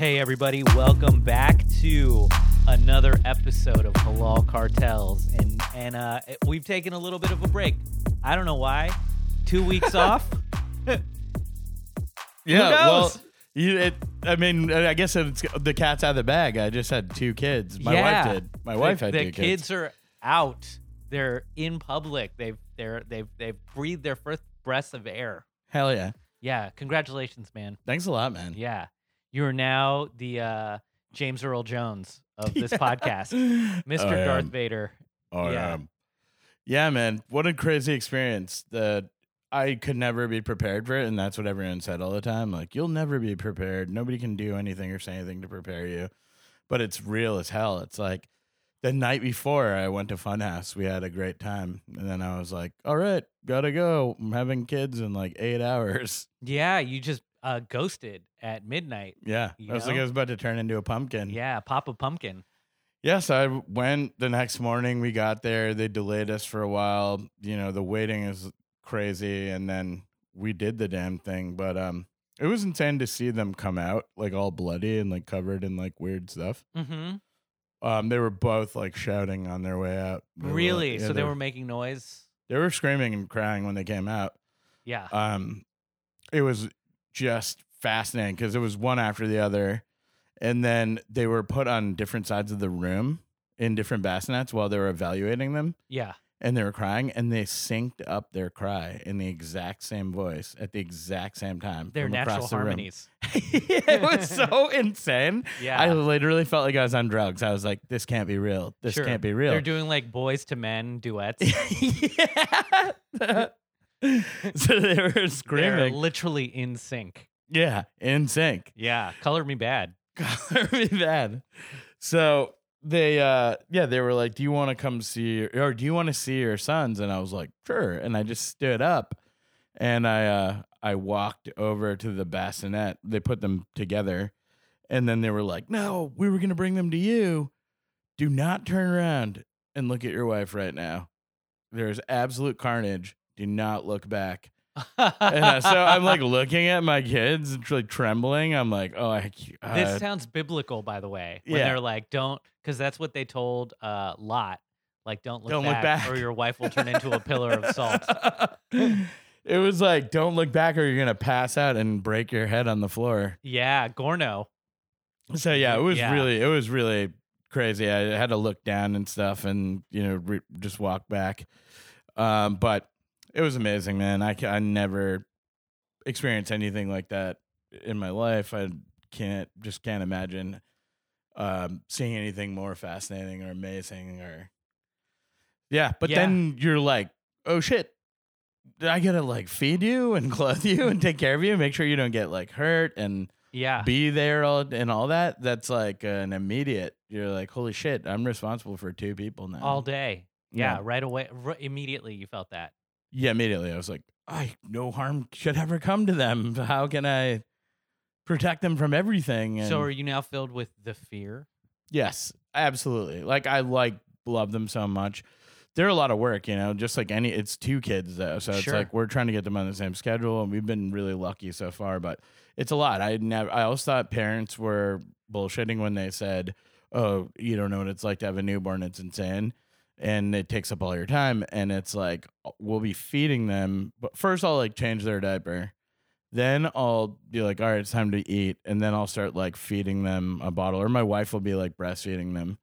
Hey, everybody, welcome back to another episode of Halal Cartels. And, and uh, we've taken a little bit of a break. I don't know why. Two weeks off. Yeah, well, knows? you, it, I mean, I guess it's the cat's out of the bag. I just had two kids. My Yeah. wife did. My wife the, had the two kids. The kids. are out. They're in public. They've they're they've they've breathed their first breaths of air. Hell yeah! Yeah, congratulations, man. Thanks a lot, man. Yeah, you are now the uh, James Earl Jones of this podcast, Mr. I Darth am. Vader. I Yeah. am. Yeah, man. What a crazy experience. That I could never be prepared for it, and that's what everyone said all the time. Like, you'll never be prepared. Nobody can do anything or say anything to prepare you. But it's real as hell. It's like the night before I went to Funhouse, we had a great time, and then I was like, "All right, gotta go. I'm having kids in like eight hours." Yeah, you just uh, ghosted at midnight. Yeah, I was like. I was about to turn into a pumpkin. Yeah, pop a Pumpkin. Yes, I went the next morning. We got there. They delayed us for a while. You know, the waiting is crazy, and then we did the damn thing. But um, it was insane to see them come out like all bloody and like covered in like weird stuff. Mm-hmm. Um, they were both like shouting on their way out. They were, Really? yeah, so they were making noise. they were screaming and crying when they came out. Yeah. um it was just fascinating because it was one after the other and then they were put on different sides of the room in different bassinets while they were evaluating them yeah. and they were crying and they synced up their cry in the exact same voice at the exact same time from natural the harmonies. it was so insane Yeah. i literally felt like i was on drugs i was like this can't be real this Sure. can't be real They're doing like boys to men duets. yeah so they were They're screaming literally in sync. Yeah, in sync. Yeah. Color me bad. Color me bad. So they uh yeah, they were like, Do you want to come see your, or do you want to see your sons? And I was like, Sure. And I just stood up and I uh I walked over to the bassinet. They put them together. And then they were like, No, we were gonna bring them to you. Do not turn around and look at your wife right now. There's absolute carnage. Do not look back. And uh, so I'm like looking at my kids, and like trembling. I'm like, oh, I, uh, this sounds biblical, by the way. When yeah. they're like, don't, because that's what they told uh, Lot. Like, don't look, Don't look back, back. or your wife will turn into a pillar of salt. it was like, don't look back, or you're gonna pass out and break your head on the floor. Yeah, Gorno. So yeah, it was Yeah. really, it was really crazy. I had to look down and stuff, and you know, re- just walk back. Um, but it was amazing, man. I I never experienced anything like that in my life. I can't just can't imagine um seeing anything more fascinating or amazing or yeah. But Yeah. then you're like, oh shit. I gotta like feed you and clothe you and take care of you, make sure you don't get like hurt and Yeah. be there all, and all that. That's like an immediate. You're like, holy shit, I'm responsible for two people now. all day. Yeah, Yeah. right away. R- immediately, you felt that. Yeah, immediately I was like, I no harm should ever come to them. How can I protect them from everything? And so, are you now filled with the fear? yes, absolutely. Like I like love them so much. They're a lot of work, you know. Just like any, it's two kids though, so it's Sure. like we're trying to get them on the same schedule, and we've been really lucky so far. But it's a lot. I never. I always thought parents were bullshitting when they said, "Oh, you don't know what it's like to have a newborn. It's insane." And it takes up all your time and it's like we'll be feeding them but first i'll like change their diaper. Then i'll be like all right it's time to eat and then i'll start like feeding them a bottle or my wife will be like breastfeeding them.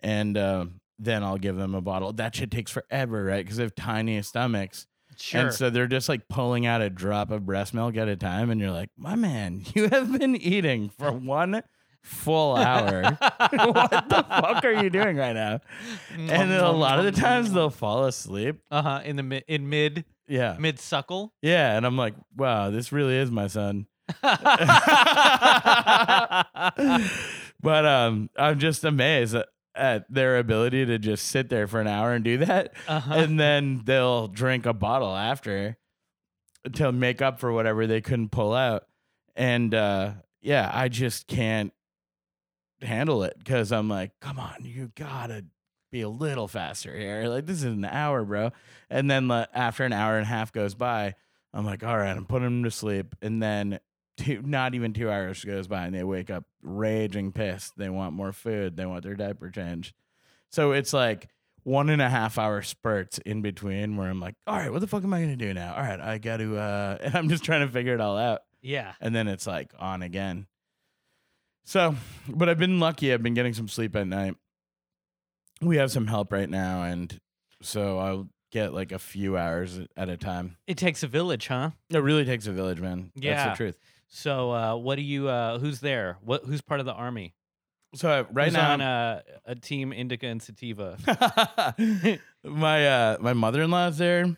And uh, then i'll give them a bottle. That shit takes forever right? Because they have tiny stomachs. Sure. and so they're just like pulling out a drop of breast milk at a time and you're like my man you have been eating for one full hour what the fuck are you doing right now and then a lot of the times they'll fall asleep. Uh huh. In the mid, in mid, Yeah. mid suckle. Yeah. And I'm like, wow, this really is my son. but um, I'm just amazed at, at their ability to just sit there for an hour and do that. Uh-huh. And then they'll drink a bottle after to make up for whatever they couldn't pull out. And uh, yeah, I just can't handle it because I'm like, come on, you gotta be a little faster here. Like this is an hour, bro. And then like, after an hour and a half goes by, I'm like, all right, I'm putting him to sleep. And then two, not even two hours goes by and they wake up raging pissed. They want more food. They want their diaper changed. So it's like one and a half hour spurts in between where I'm like, all right, what the fuck am I gonna do now? All right, I got to, uh, and I'm just trying to figure it all out. Yeah. And then it's like on again. So, but I've been lucky. I've been getting some sleep at night. We have some help right now, and so I'll get like a few hours at a time. It takes a village, huh? It really takes a village, man. That's Yeah. the truth. So, uh, what do you? Uh, who's there? What? Who's part of the army? So uh, right who's now, on uh, a team Indica and Sativa. my uh my mother in law's there.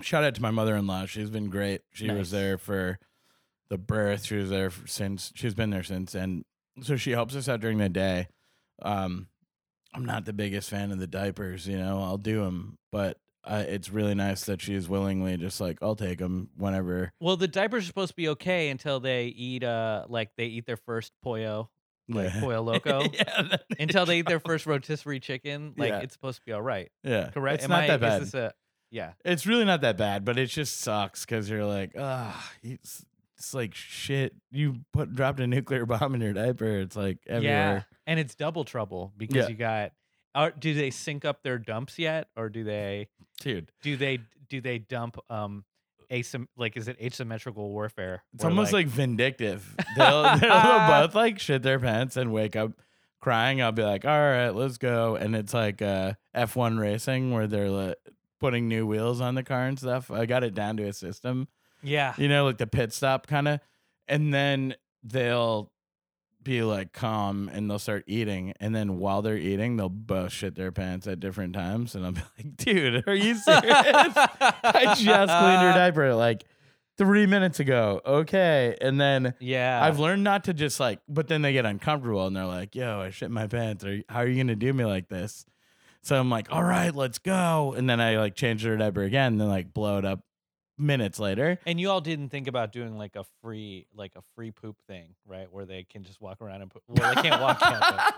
Shout out to my mother in law. She's been great. She Nice. was there for the birth. She was there since she's been there since, and so she helps us out during the day. Um, I'm not the biggest fan of the diapers. You know, I'll do them, but uh, it's really nice that she's willingly just like I'll take them whenever. Well, the diapers are supposed to be okay until they eat. Uh, like they eat their first pollo, like Yeah. pollo loco. yeah, then until they eat their first rotisserie chicken, like Yeah. it's supposed to be all right. Yeah, Correct? It's Am not I, that bad. Is this a, yeah. It's really not that bad, but it just sucks because you're like, ah, it's, like shit. You put dropped a nuclear bomb in your diaper. It's like everywhere. Yeah, and it's double trouble because Yeah. you got. Are, do they sync up their dumps yet, or do they dude. do they do they dump um asym like is it asymmetrical warfare? It's almost like, vindictive. They'll, they'll both like shit their pants and wake up crying. I'll be like, all right, let's go. And it's like uh, F1 racing where they're like, putting new wheels on the car and stuff. I got it down to a system. Yeah, you know, like the pit stop kind of. And then they'll be like calm and they'll start eating. And then while they're eating, they'll both shit their pants at different times. And I'll be like, dude, are you serious? I just cleaned your diaper like three minutes ago. Okay. And then yeah. I've learned not to just like, but then they get uncomfortable and they're like, yo, I shit my pants. Are, how are you going to do me like this? So I'm like, all right, let's go. And then I like change their diaper again and then like blow it up minutes later. And you all didn't think about doing like a free, like a free poop thing, right? Where they can just walk around and put. Well, they can't walk but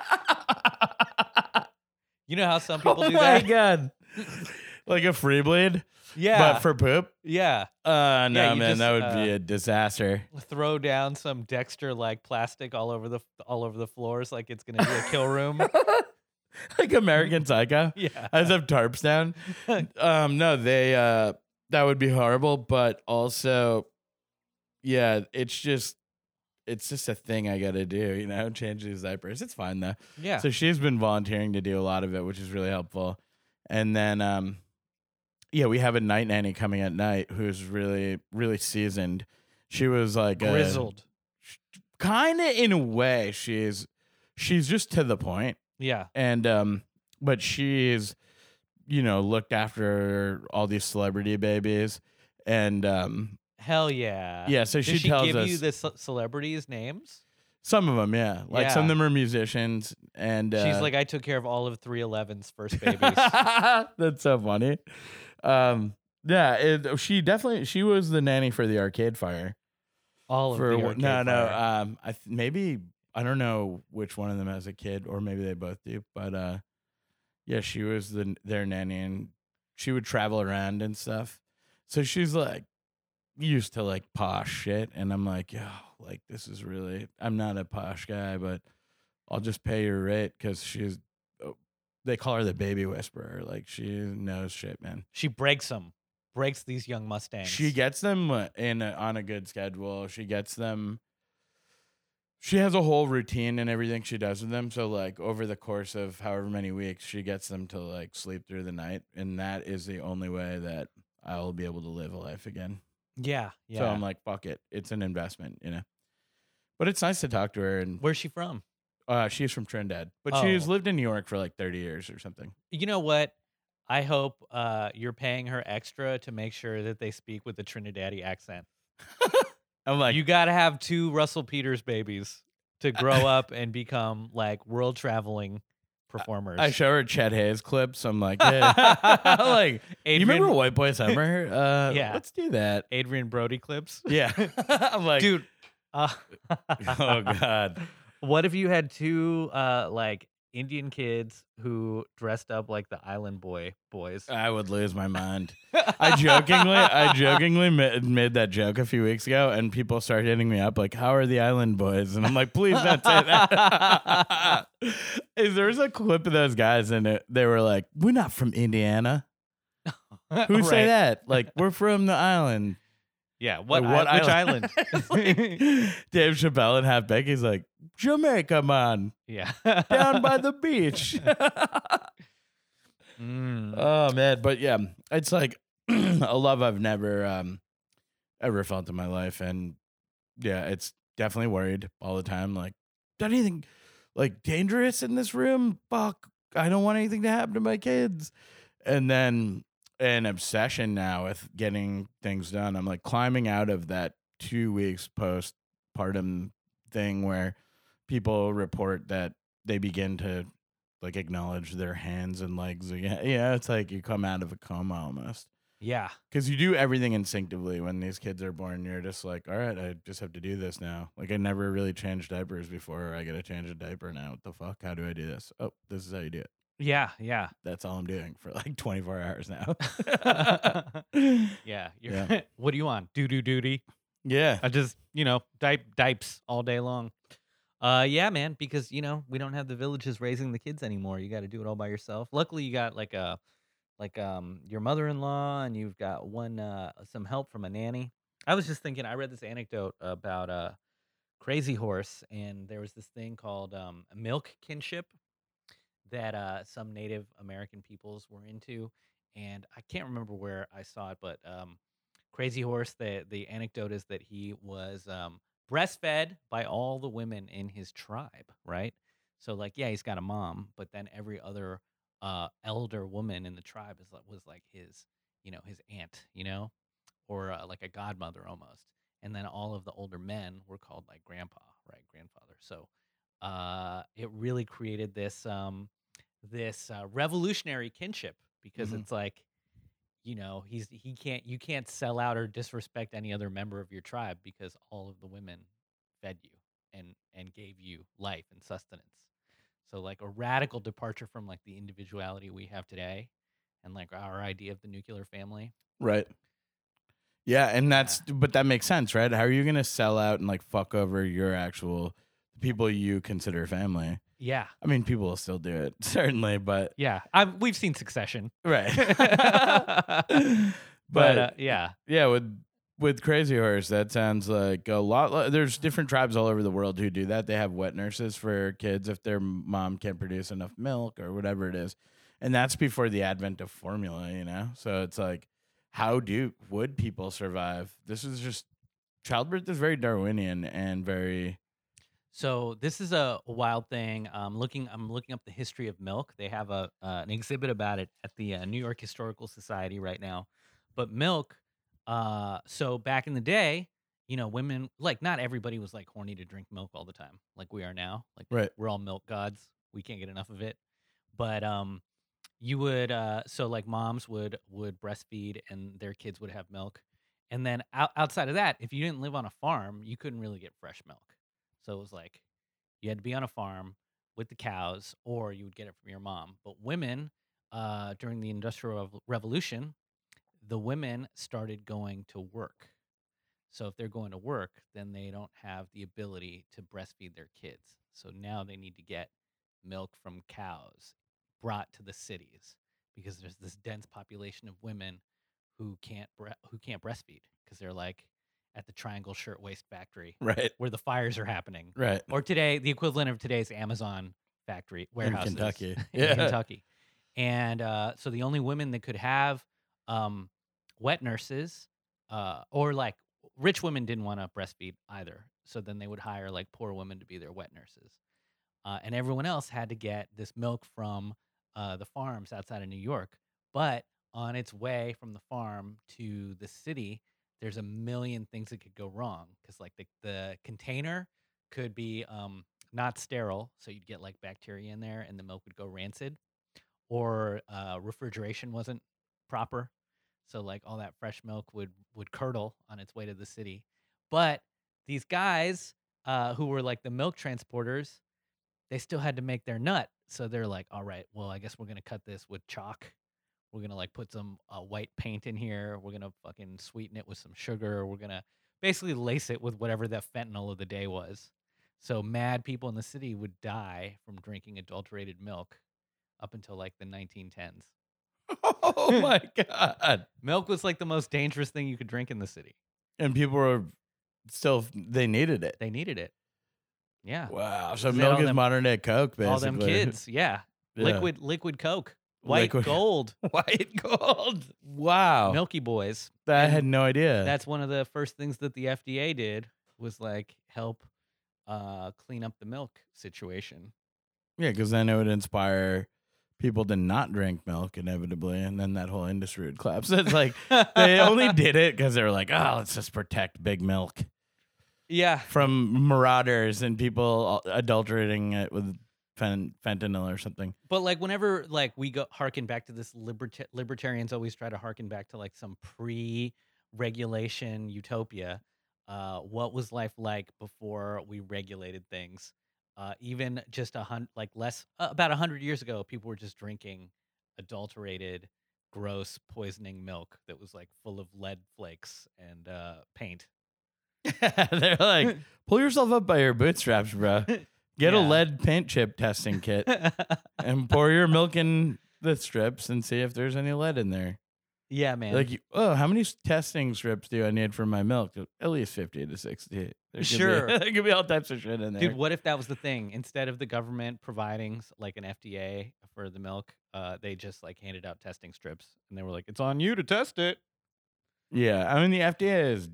you know how some people oh do my that. god. like a free bleed, Yeah, but for poop? yeah. Uh no, Yeah, man, just, that would uh, be a disaster. Throw down some Dexter like plastic all over the all over the floors, like it's gonna be a kill room. like American Psycho. yeah, I just have tarps down. Um, no, they uh that would be horrible, but also yeah, it's just it's just a thing I gotta do, you know, change these diapers. It's fine though. yeah. So she's been volunteering to do a lot of it, which is really helpful. And then um yeah, we have a night nanny coming at night who's really, really seasoned. She was like Grizzled. kind of in a way she's she's just to the point Yeah. and um but she's you know looked after all these celebrity babies and um Hell yeah. yeah so Does she, she, tells give us you the ce- celebrities' names? some of them yeah like some of them are musicians and uh, She's like, I took care of all of 311's first babies. that's so funny um yeah it, she definitely she was the nanny for the arcade fire all of for the one- Arcade no no Fire. um i th- maybe i don't know which one of them as a kid or maybe they both do but uh yeah she was the their nanny and she would travel around and stuff so she's like used to like posh shit and i'm like yo like this is really i'm not a posh guy but i'll just pay your rate because she's oh, they call her the baby whisperer like she knows shit man she breaks them, breaks these young Mustangs. she gets them uh, in a, on a good schedule. She gets them. She has a whole routine and everything she does with them. So like over the course of however many weeks, she gets them to like sleep through the night, and that is the only way that I will be able to live a life again. yeah, yeah. So I'm like, fuck it, it's an investment, you know. But it's nice to talk to her, and Where's she from? uh, she's from Trinidad, but Oh. she's lived in New York for like 30 years or something. You know what? I hope uh, you're paying her extra to make sure that they speak with the Trinidadian accent. I'm like, you got to have two Russell Peters babies to grow up and become like world traveling performers. I show her Chet Hanks clips. I'm like. I'm like, Adrian, you remember White Boy Summer? Uh, Yeah. let's do that. Adrien Brody clips? Yeah, I'm like, Dude, uh, oh god, what if you had two uh like Indian kids who dressed up like the Island Boy boys. I would lose my mind. I jokingly, I jokingly ma- made that joke a few weeks ago, and people started hitting me up like, "How are the Island Boys?" And I'm like, "Please don't say that." Is there was a clip of those guys, and it, they were like, "We're not from Indiana." Who say that? Like, we're from the island. Yeah. What? Like, what i- which island? Like Dave Chappelle and Half Becky's like Jamaica, man, yeah. down by the beach. Mm. oh man, but yeah, it's like a love I've never um ever felt in my life, and yeah, it's definitely worried all the time. Like, is anything like dangerous in this room? Fuck, I don't want anything to happen to my kids. And then an obsession now with getting things done. I'm like climbing out of that two weeks postpartum thing where people report that they begin to like acknowledge their hands and legs again. Yeah, it's like you come out of a coma almost. yeah. Because you do everything instinctively when these kids are born. You're just like, all right, I just have to do this now. Like I never really changed diapers before. I got to change a diaper now. What the fuck? How do I do this? Oh, this is how you do it. Yeah. Yeah. That's all I'm doing for like 24 hours now. Yeah. You're, Yeah. what do you want? Doo doo duty. yeah. I just, you know, dipe dipes all day long. Uh yeah, man, because you know, we don't have the villages raising the kids anymore. You got to do it all by yourself. Luckily, you got like a like um your mother-in-law and you've got one uh some help from a nanny. I was just thinking I read this anecdote about uh Crazy Horse and there was this thing called um milk kinship that uh some Native American peoples were into and I can't remember where I saw it but um Crazy Horse, the the anecdote is that he was um, breastfed by all the women in his tribe, right? So like, yeah, he's got a mom, but then every other uh, elder woman in the tribe is was like his, you know, his aunt, you know, or uh, like a godmother almost. And then all of the older men were called like grandpa, right, grandfather. So uh, it really created this um, this uh, revolutionary kinship because Mhm. it's like you know he's he can't you can't sell out or disrespect any other member of your tribe because all of the women fed you and and gave you life and sustenance so like a radical departure from like the individuality we have today and like our idea of the nuclear family Right. Yeah, and that's but that makes sense, right? How are you gonna sell out and like fuck over your actual people you consider family? yeah I mean, people will still do it, certainly, but yeah i we've seen succession right. but, but uh, yeah yeah, with with Crazy Horse, that sounds like a lot. There's different tribes all over the world who do that. They have wet nurses for kids if their mom can't produce enough milk or whatever it is, and that's before the advent of formula. You know, so it's like, how do would people survive? This is just childbirth is very Darwinian and very So this is a, wild thing. Um, looking, I'm looking up the history of milk. They have a uh, an exhibit about it at the uh, New York Historical Society right now. But milk, uh, so back in the day, you know, women like not everybody was like horny to drink milk all the time, like we are now. Like Right. we're all milk gods. We can't get enough of it. But um, you would uh, so like moms would would breastfeed and their kids would have milk, and then out, outside of that, if you didn't live on a farm, you couldn't really get fresh milk. So it was like you had to be on a farm with the cows, or you would get it from your mom. But women, uh, during the Industrial Revolution, the women started going to work. So if they're going to work, then they don't have the ability to breastfeed their kids. So now they need to get milk from cows brought to the cities because there's this dense population of women who can't bre- who can't breastfeed because they're like at the Triangle Shirtwaist Factory right, where the fires are happening. right. Or today, the equivalent of today's Amazon factory warehouse in Kentucky. in Yeah. Kentucky. And uh, so the only women that could have um, wet nurses, uh, or like rich women didn't want to breastfeed either. So then they would hire like poor women to be their wet nurses. Uh, and everyone else had to get this milk from uh, the farms outside of New York. But on its way from the farm to the city, there's a million things that could go wrong because like the, the container could be um, not sterile, so you'd get like bacteria in there, and the milk would go rancid, or uh, refrigeration wasn't proper, so like all that fresh milk would would curdle on its way to the city. But these guys uh, who were like the milk transporters, they still had to make their nut, So they're like, all right, well, I guess we're gonna cut this with chalk. We're gonna like put some uh, white paint in here. We're gonna fucking sweeten it with some sugar. We're gonna basically lace it with whatever the fentanyl of the day was. So mad people in the city would die from drinking adulterated milk up until like the 1910s. oh my god! Milk was like the most dangerous thing you could drink in the city. And people were still they needed it. They needed it. Yeah. Wow. So that milk is them- modern day Coke, basically. All them kids. Yeah. Yeah. Liquid liquid Coke. White Liquid- gold. White gold. Wow. Milky boys. I and had no idea. That's one of the first things that the FDA did was like help uh clean up the milk situation. yeah, because then it would inspire people to not drink milk inevitably, and then that whole industry would collapse. It's like they only did it because they were like, oh, let's just protect big milk Yeah. from marauders and people adulterating it with fen- fentanyl or something. But like whenever like we go harken back to this liberta- libertarians always try to harken back to like some pre-regulation utopia. Uh, what was life like before we regulated things? Uh, even just a hundred, like less, uh, about a hundred years ago, people were just drinking adulterated, gross, poisoning milk that was like full of lead flakes and uh, paint. They're like, pull yourself up by your bootstraps, bro. Get a lead paint chip testing kit and pour your milk in the strips and see if there's any lead in there. yeah, man. Like, oh, how many testing strips do I need for my milk? At least 50 to 60. There Sure. Be, there could be all types of shit in there. Dude, what if that was the thing? Instead of the government providing like an FDA for the milk, uh, they just like handed out testing strips, and they were like, "It's on you to test it." yeah. I mean, the FDA is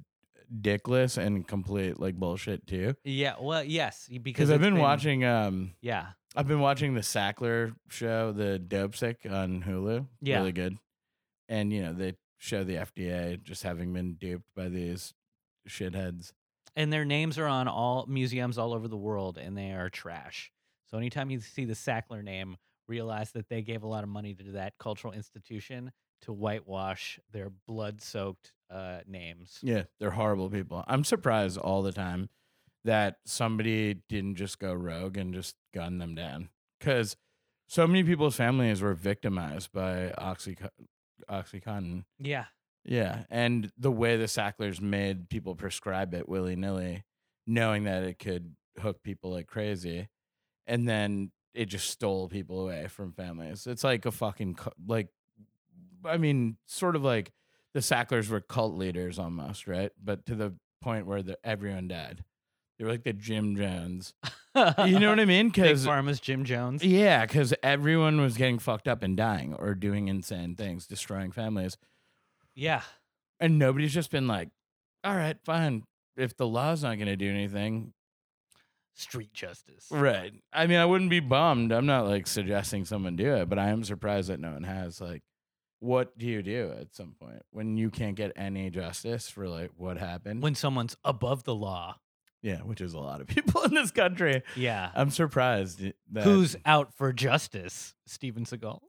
dickless and complete like bullshit too. Yeah, well, yes, because I've it's been, watching, um, Yeah, I've been watching the Sackler show, the Dopesick on Hulu. Yeah. Really good. And, you know, they show the FDA just having been duped by these shitheads. and their names are on all museums all over the world, and they are trash. So anytime you see the Sackler name, realize that they gave a lot of money to that cultural institution to whitewash their blood-soaked uh, names. Yeah, they're horrible people. I'm surprised all the time that somebody didn't just go rogue and just gun them down. Because so many people's families were victimized by Oxyco- Oxycontin. Yeah, Yeah. And the way the Sacklers made people prescribe it willy nilly, knowing that it could hook people like crazy. And then it just stole people away from families. It's like a fucking, like, I mean, sort of like the Sacklers were cult leaders almost, right? But to the point where the, everyone died. They were like the Jim Jones. You know what I mean? Big Because Pharma's Jim Jones. yeah, because everyone was getting fucked up and dying or doing insane things, destroying families. Yeah, And nobody's just been like, all right, fine. If the law's not going to do anything. street justice. Right. I mean, I wouldn't be bummed. I'm not like suggesting someone do it, but I am surprised that no one has. Like, what do you do at some point when you can't get any justice for like what happened? when someone's above the law. yeah, which is a lot of people in this country. Yeah. I'm surprised that Who's out for justice? Steven Seagal.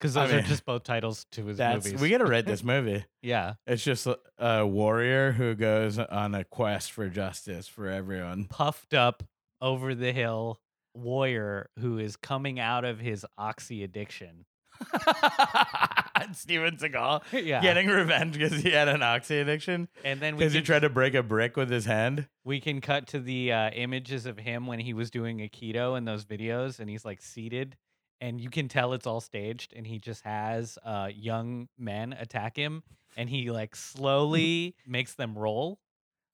Because I those are just both titles to his movies. we got to write this movie. yeah. It's just a warrior who goes on a quest for justice for everyone. Puffed up over the hill warrior who is coming out of his oxy addiction. Steven Seagal yeah. getting revenge because he had an oxy addiction and then we because he can, tried to break a brick with his hand. we can cut to the uh, images of him when he was doing aikido in those videos and he's like seated and you can tell it's all staged and he just has uh, young men attack him and he like slowly makes them roll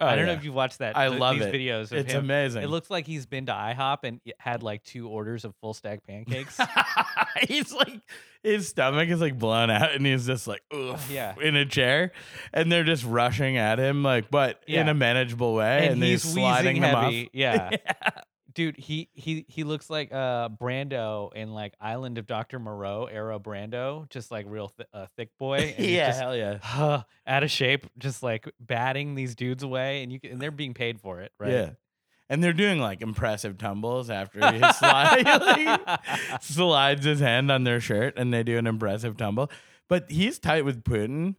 Oh, I don't know if you've watched that. I th- love these it. videos of It's him. amazing. It looks like he's been to IHOP and had like two orders of full stack pancakes. he's like his stomach is like blown out and he's just like Ugh, Yeah. in a chair and they're just rushing at him like but in a manageable way and, and he's, sliding wheezing him heavy. off. Yeah. Dude, he he he looks like uh Brando in like Island of Dr. Moreau era Brando, just like real th- uh, thick boy. yeah, just, hell yeah. uh, out of shape, just like batting these dudes away, and you can, and they're being paid for it, right? Yeah. And they're doing like impressive tumbles after he slide, like, slides his hand on their shirt and they do an impressive tumble. But he's tight with Putin.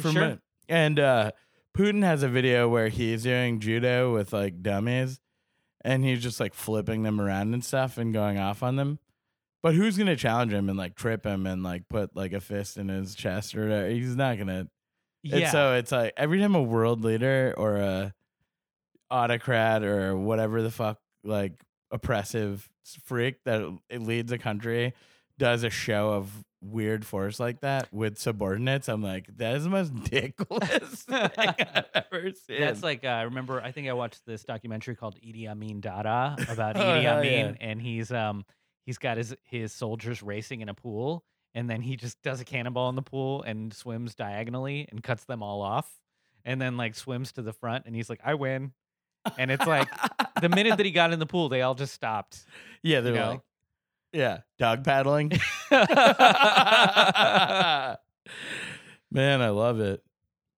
from Sure. And uh, Putin has a video where he's doing judo with like dummies and he's just like flipping them around and stuff and going off on them. But who's gonna challenge him and like trip him and like put like a fist in his chest or whatever? He's not gonna. Yeah. And so it's like every time a world leader or a autocrat or whatever the fuck like oppressive freak that leads a country does a show of weird force like that with subordinates, I'm like, that is the most dickless thing I've ever seen. That's like uh, I remember. I think I watched this documentary called Idi Amin Dada about Oh, Idi Amin, yeah. and he's um he's got his his soldiers racing in a pool, and then he just does a cannonball in the pool and swims diagonally and cuts them all off, and then like swims to the front, and he's like, I win. And it's like the minute that he got in the pool, they all just stopped. yeah, they're know? like, yeah, dog paddling. Man, I love it.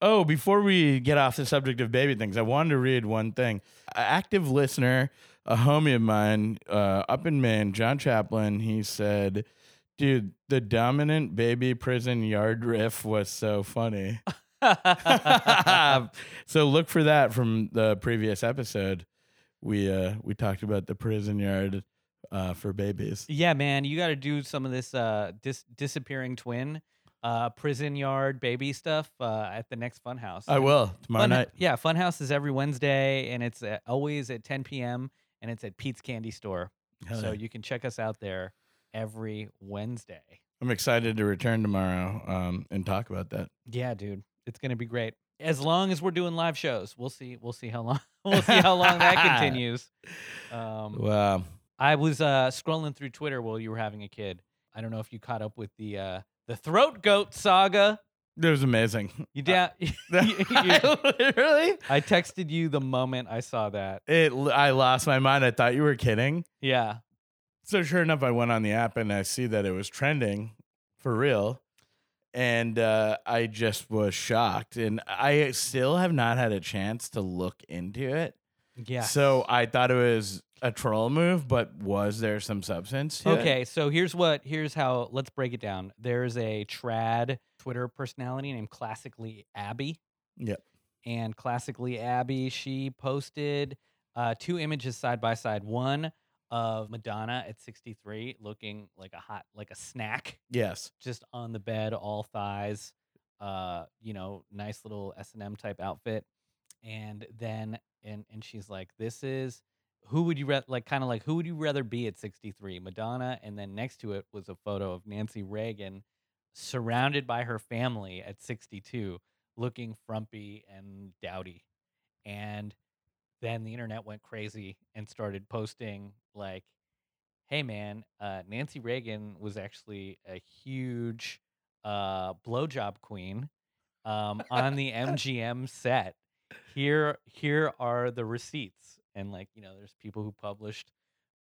Oh, before we get off the subject of baby things, I wanted to read one thing. An active listener, a homie of mine uh, up in Maine, John Chaplin, he said, Dude, the dominant baby prison yard riff was so funny. so look for that from the previous episode. We uh we talked about the prison yard uh for babies. Yeah, man, you got to do some of this uh dis- disappearing twin, uh prison yard baby stuff uh at the next Funhouse. I will tomorrow Fun- night. Yeah, Funhouse is every Wednesday, and it's uh always at 10 p.m. and it's at Pete's Candy Store. Hell so yeah. you can check us out there every Wednesday. I'm excited to return tomorrow um and talk about that. Yeah, dude, it's gonna be great. As long as we're doing live shows, we'll see. We'll see how long. We'll see how long that continues. Um, Wow. I was uh, scrolling through Twitter while you were having a kid. I don't know if you caught up with the uh, the throat goat saga. It was amazing. You down? you- Literally? I texted you the moment I saw that. It I lost my mind. I thought you were kidding. Yeah. So sure enough, I went on the app and I see that it was trending for real. And uh, I just was shocked. And I still have not had a chance to look into it. Yeah. So I thought it was a troll move, but was there some substance? To it? Okay, so here's what here's how let's break it down. There's a trad Twitter personality named Classically Abby. Yep. And Classically Abby, she posted uh, two images side by side. One of Madonna at 63 looking like a hot like a snack Yes. just on the bed, all thighs, uh, you know, nice little S and M type outfit, and then and and she's like, "This is who would you ra- like? Kind of like who would you rather be at 63, Madonna?" And then next to it was a photo of Nancy Reagan, surrounded by her family at 62, looking frumpy and dowdy, and then the internet went crazy and started posting like hey man, uh, Nancy Reagan was actually a huge uh, blowjob queen um, on the MGM set. Here, here are the receipts, and like you know, there's people who published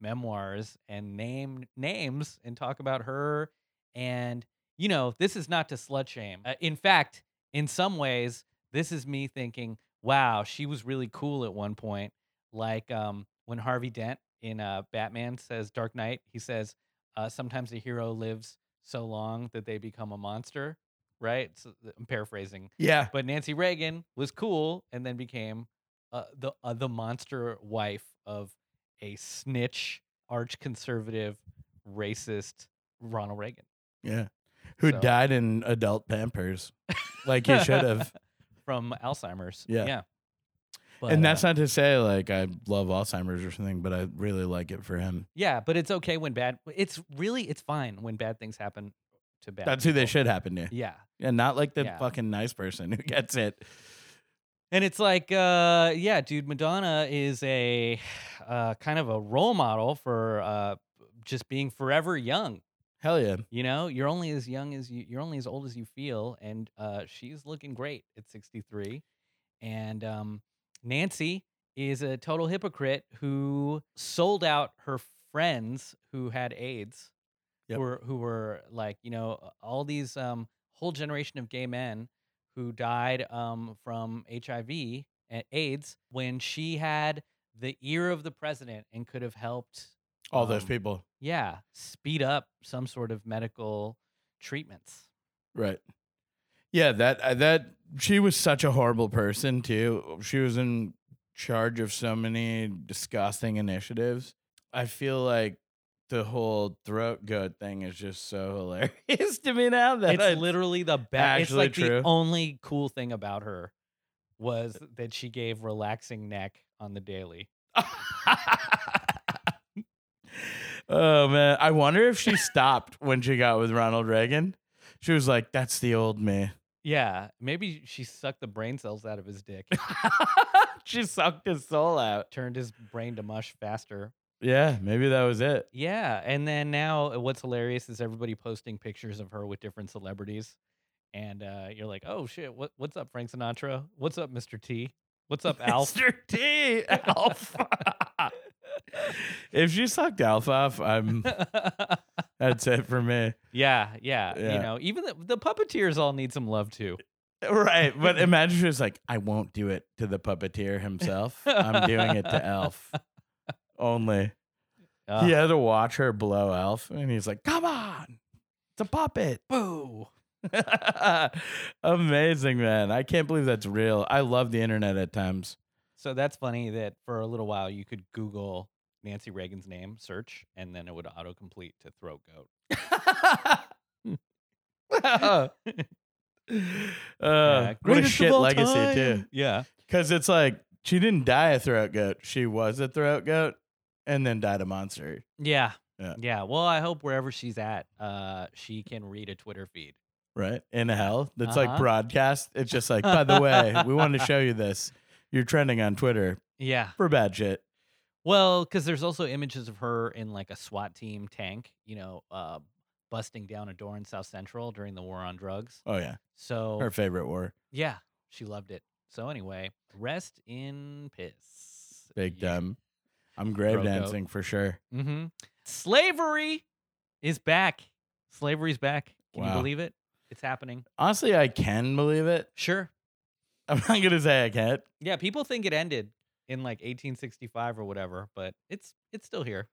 memoirs and name names and talk about her. And you know, this is not to slut shame. Uh, in fact, in some ways, this is me thinking, wow, she was really cool at one point. Like um, when Harvey Dent in uh, Batman says Dark Knight, he says uh, sometimes a hero lives so long that they become a monster. Right? So, I'm paraphrasing, Yeah. but Nancy Reagan was cool and then became uh, the uh, the monster wife of a snitch, arch conservative, racist Ronald Reagan. Yeah. Who So- died in adult Pampers, like you should have. from Alzheimer's. Yeah. yeah. But, and that's uh, not to say like I love Alzheimer's or something, but I really like it for him. yeah, but it's okay when bad. It's really it's fine when bad things happen to bad. That's who they should happen to. Yeah, And not like the Yeah. fucking nice person who gets it. And it's like, uh, yeah, dude, Madonna is a uh, kind of a role model for uh, just being forever young. Hell yeah. You know, you're only as young as you, you're only as old as you feel, and uh, she's looking great at 63. And um, Nancy is a total hypocrite who sold out her friends who had AIDS, Yep. who were who were like, you know, all these um, whole generation of gay men who died um, from HIV and AIDS when she had the ear of the president and could have helped All those um, people. yeah, speed up some sort of medical treatments. Right. Yeah, that uh, that she was such a horrible person too. She was in charge of so many disgusting initiatives. I feel like the whole throat goat thing is just so hilarious to me now that It's literally the best. It's like true. the only cool thing about her was that she gave relaxing neck on the daily. oh man, I wonder if she stopped when she got with Ronald Reagan. She was like, "That's the old me." Yeah, maybe she sucked the brain cells out of his dick, she sucked his soul out. turned his brain to mush faster. Yeah, maybe that was it. Yeah, and then now uh, what's hilarious is everybody posting pictures of her with different celebrities, and uh, you're like, oh shit, what what's up, Frank Sinatra? What's up, Mr. T? What's up, Alf? Mr. T. Alf. if she sucked Alf off, I'm. That's it for me. yeah, yeah, Yeah. You know, even the, the puppeteers all need some love too. Right, but imagine she was like, "I won't do it to the puppeteer himself. I'm doing it to Elf only." Uh, he had to watch her blow Elf, and he's like, "Come on, it's a puppet." Boo. Amazing, man! I can't believe that's real. I love the internet at times. So that's funny that for a little while you could Google Nancy Reagan's name, search, and then it would autocomplete to throat goat. uh, what a shit legacy too. Yeah. Because it's like she didn't die a throat goat; she was a throat goat, and then died a monster. Yeah. Yeah. Yeah. Well, I hope wherever she's at, uh, she can read a Twitter feed. Right in hell, that's Uh-huh. like broadcast. It's just like, by the way, we wanted to show you this. You're trending on Twitter Yeah. for bad shit. Well, because there's also images of her in like a SWAT team tank, you know, uh, busting down a door in South Central during the war on drugs. Oh yeah, So her favorite war. yeah, she loved it. So anyway, rest in piss. Big Yeah. I'm grave dancing for sure. Mm-hmm. Slavery is back. Slavery's back. Can you believe it? It's happening. Honestly, I can believe it. Sure. I'm not gonna say I can't. Yeah, people think it ended in like 1865 or whatever, but it's it's still here.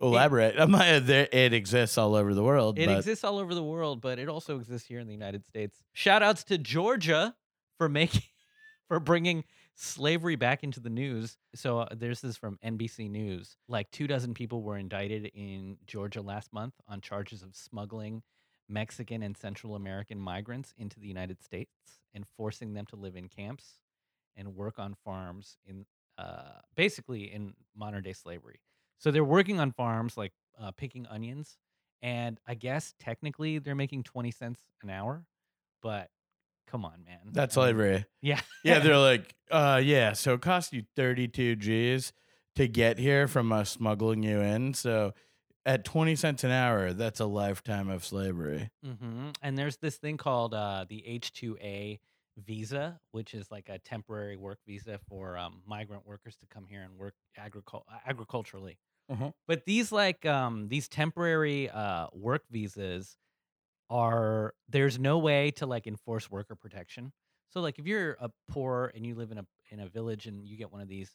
Elaborate. I'm not, there, it exists all over the world. It but exists all over the world, but it also exists here in the United States. Shout outs to Georgia for making for bringing slavery back into the news. So uh, there's this from NBC News. Like two dozen people were indicted in Georgia last month on charges of smuggling Mexican and Central American migrants into the United States and forcing them to live in camps and work on farms in uh, basically in modern day slavery. So they're working on farms like uh, picking onions and I guess technically they're making 20 cents an hour, but come on, man. that's slavery. Yeah. Yeah, they're like, uh, yeah. So it cost you 32 G's to get here from us smuggling you in. So at 20 cents an hour, that's a lifetime of slavery. Mm-hmm. And there's this thing called uh, the H2A visa, which is like a temporary work visa for um, migrant workers to come here and work agricul- agriculturally. Mhm. But these like um, these temporary uh, work visas are there's no way to like enforce worker protection. So like if you're a poor and you live in a in a village and you get one of these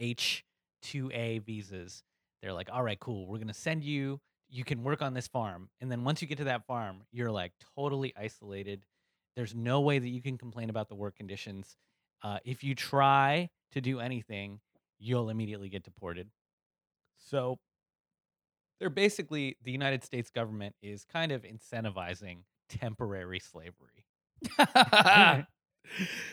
H2A visas, they're like, "All right, cool. We're going to send you you can work on this farm." And then once you get to that farm, you're like totally isolated. There's no way that you can complain about the work conditions. Uh, if you try to do anything, you'll immediately get deported. So they're basically the United States government is kind of incentivizing temporary slavery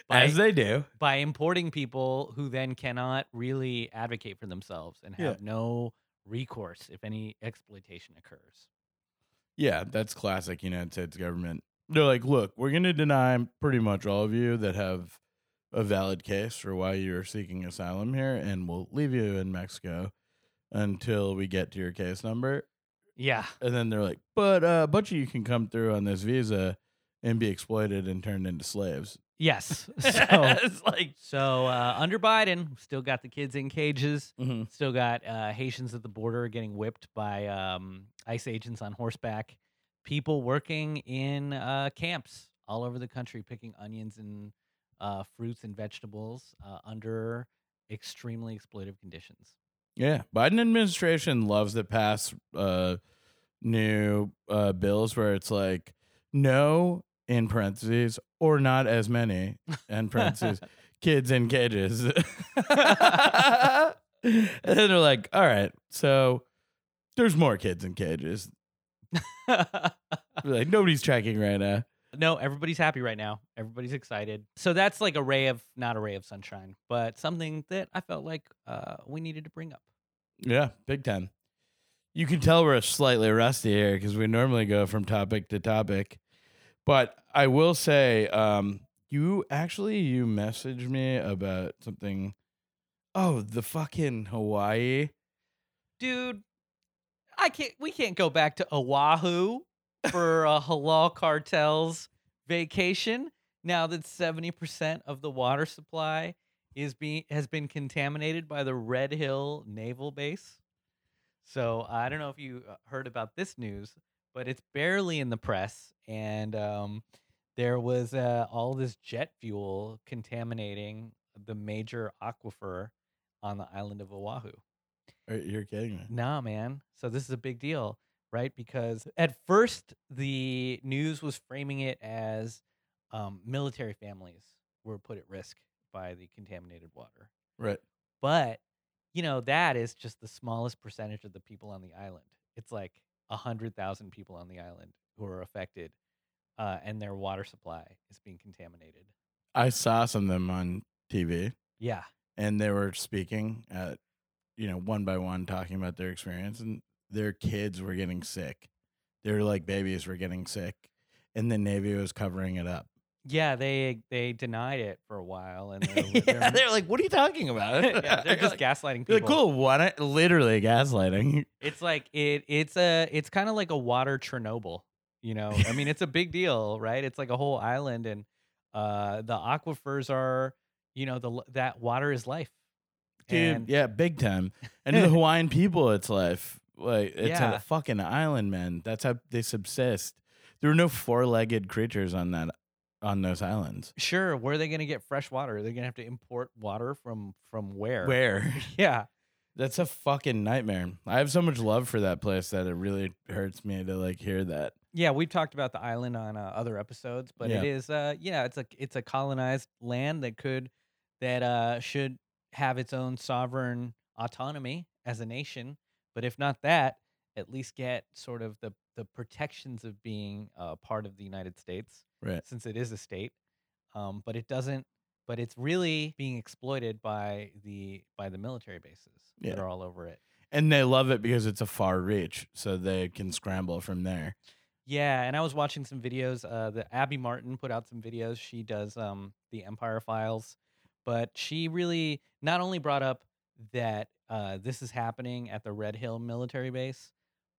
As they do. by importing people who then cannot really advocate for themselves and Yeah. have no recourse if any exploitation occurs. Yeah, that's classic United States government. They're like, look, we're going to deny pretty much all of you that have a valid case for why you're seeking asylum here, and we'll leave you in Mexico until we get to your case number. Yeah. And then they're like, but uh, a bunch of you can come through on this visa and be exploited and turned into slaves. Yes. So it's like, so uh, under Biden, still got the kids in cages. Mhm. Still got uh, Haitians at the border getting whipped by um, ICE agents on horseback. People working in uh, camps all over the country, picking onions and uh, fruits and vegetables uh, under extremely exploitive conditions. Yeah, Biden administration loves to pass uh, new uh, bills where it's like, no, in parentheses, or not as many, in parentheses, kids in cages. and then they're like, all right, so There's more kids in cages. Like nobody's tracking right now. no, everybody's happy right now. Everybody's excited. So that's like a ray of not a ray of sunshine, but something that I felt like uh, we needed to bring up. Yeah, big time. You can tell we're slightly rusty here because we normally go from topic to topic. But I will say, um, you actually you messaged me about something. Oh, the fucking Hawaii. Dude, I can't we can't go back to Oahu for a halal cartel's vacation now that 70% of the water supply is being has been contaminated by the Red Hill Naval Base. So I don't know if you uh, heard about this news, but it's barely in the press, and um, there was uh, all this jet fuel contaminating the major aquifer on the island of Oahu. Are- You're kidding me. Nah, man. So this is a big deal, right? Because at first the news was framing it as um, military families were put at risk by the contaminated water. Right. But you know that is just the smallest percentage of the people on the island. It's like a hundred thousand people on the island who are affected, uh, and their water supply is being contaminated. I saw some of them on TV Yeah, and they were speaking at, you know, one by one talking about their experience and their kids were getting sick. Their like babies were getting sick and the Navy was covering it up. Yeah. They they denied it for a while, and they're, yeah, they're, they're like, what are you talking about? yeah, they're just like, gaslighting people. like, cool. What? Literally gaslighting. It's like it it's a it's kind of like a water Chernobyl, you know. I mean, it's a big deal, right? It's like a whole island and uh the aquifers are, you know, the that water is life. Dude, And- yeah, big time. And to the Hawaiian people, it's life. Like it's Yeah. a fucking island, man. That's how they subsist. There were no four-legged creatures on that on those islands. Sure, where are they going to get fresh water? Are They're going to have to import water from from where? Where? Yeah. That's a fucking nightmare. I have so much love for that place that it really hurts me to like hear that. Yeah, we've talked about the island on uh, other episodes, but it Yeah. is uh yeah, it's a it's a colonized land that could that uh should have its own sovereign autonomy as a nation, but if not that, at least get sort of the the protections of being uh, part of the United States Right. since it is a state. Um, but it doesn't but it's really being exploited by the by the military bases that are all over it. And they love it because it's a far reach, so they can scramble from there. Yeah, and I was watching some videos. Uh, the Abby Martin put out some videos. She does um the Empire Files, but she really not only brought up that uh, this is happening at the Red Hill military base,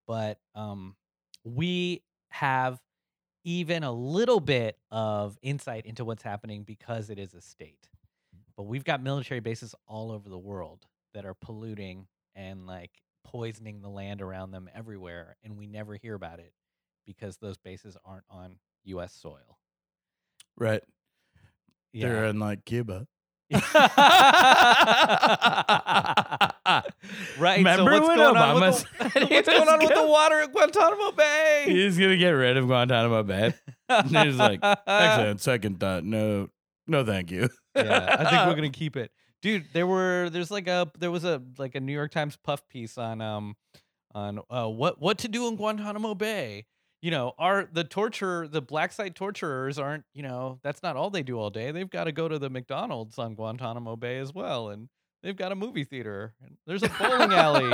but um, we have even a little bit of insight into what's happening because it is a state. But we've got military bases all over the world that are polluting and like poisoning the land around them everywhere, and we never hear about it because those bases aren't on U.S. soil. Right. They're in like Cuba. right. Remember so what's when going on with the, what's going on with the water at Guantanamo Bay? He's gonna get rid of Guantanamo Bay. And He's like, Actually, on second thought, no, no, thank you. yeah, I think we're gonna keep it, dude. There were there's like a there was a like a New York Times puff piece on um on uh what what to do in Guantanamo Bay. You know, are the torture the black site torturers aren't you know that's not all they do all day. They've got to go to the McDonald's on Guantanamo Bay as well, and they've got a movie theater. and There's a bowling alley.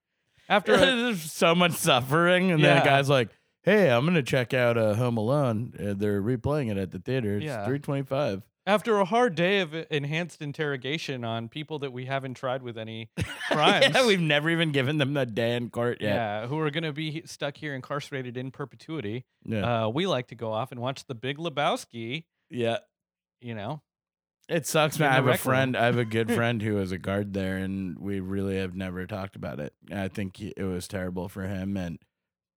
After a, There's so much suffering, and then Yeah. the guy's like, "Hey, I'm gonna check out uh, Home Alone. Uh, they're replaying it at the theater. It's Yeah. 325." After a hard day of enhanced interrogation on people that we haven't tried with any crimes. yeah, we've never even given them the day in court yet. yeah, who are going to be stuck here incarcerated in perpetuity. Yeah, Uh, we like to go off and watch The Big Lebowski. yeah. You know, It sucks, man. I have a friend. I have a good friend who was a guard there, and we really have never talked about it. I think he, it was terrible for him. And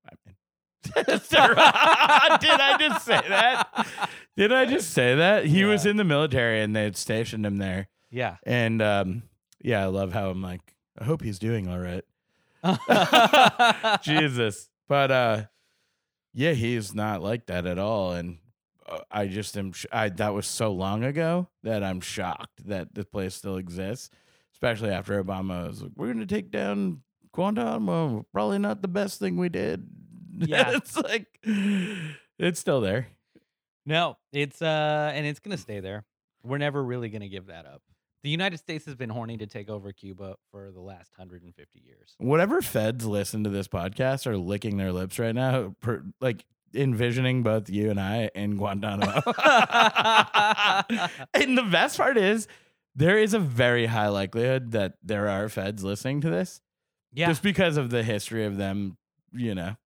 I mean, did I just say that? Did I just say that? He was in the military, and they had stationed him there. yeah. And um, yeah, I love how I'm like, I hope he's doing all right. Jesus. But uh yeah, he's not like that at all and uh, I just am sh- I that was so long ago that I'm shocked that the place still exists, especially after Obama was like we're going to take down Guantanamo probably not the best thing we did. Yeah. it's like it's still there. No, it's uh, and it's gonna stay there. We're never really gonna give that up. The United States has been horny to take over Cuba for the last 150 years. Whatever feds listen to this podcast are licking their lips right now, per, like envisioning both you and I in Guantanamo. and the best part is there is a very high likelihood that there are feds listening to this Yeah, just because of the history of them, you know,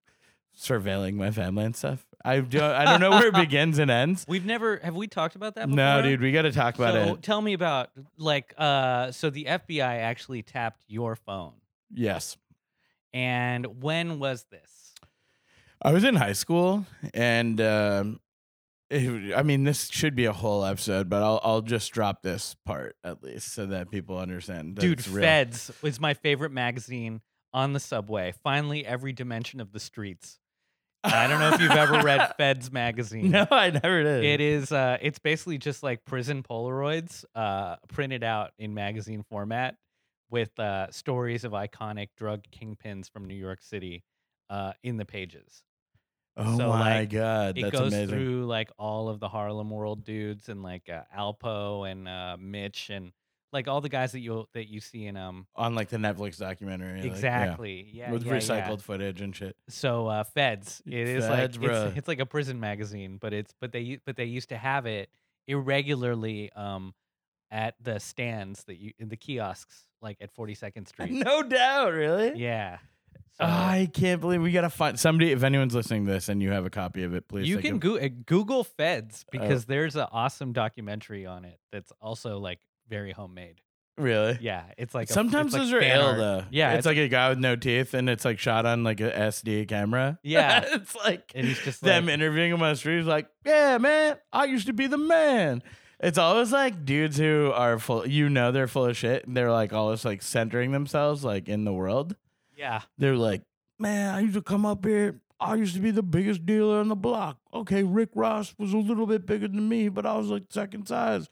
surveilling my family and stuff. I don't, I don't know where it begins and ends. we've never have we talked about that? Before? No, dude, we got to talk about so it. tell me about like uh, so the FBI actually tapped your phone, Yes. and when was this? I was in high school, and um, it- I mean, this should be a whole episode, but I'll I'll just drop this part at least so that people understand. that Dude. Feds was my favorite magazine on the subway. Finally, every dimension of the streets. I don't know if you've ever read Feds magazine. No, I never did. It is uh it's basically just like prison Polaroids uh printed out in magazine format with uh stories of iconic drug kingpins from New York City uh in the pages. Oh so, my like, god, It goes amazing. through like all of the Harlem World dudes and like uh, Alpo and uh Mitch and like all the guys that you that you see in um On like the Netflix documentary, like, yeah, exactly. Yeah. with yeah, yeah. recycled footage and shit. So uh, Feds, it is Feds, like bruh. it's, it's like a prison magazine, but it's but they but they used to have it irregularly um at the stands that you in the kiosks like at 42nd Street. No doubt, really. Yeah. So I can't believe we gotta find somebody. If anyone's listening to this and you have a copy of it, please. you take can a- go- uh, Google Feds Oh. because there's an awesome documentary on it that's also like very homemade. really. Yeah, it's like a- Sometimes it's like those are fan ill art. though. Yeah, it's, it's- like a guy with no teeth, and it's like shot on like a SD camera. Yeah. it's like And he's just them like, interviewing him on the street. He's like, "Yeah, man, I used to be the man." It's always like dudes who are full. You know, they're full of shit. And they're like always like centering themselves like in the world. yeah, They're like, "Man, I used to come up here." I used to be the biggest dealer on the block. Okay, Rick Ross was a little bit bigger than me, but I was like second size.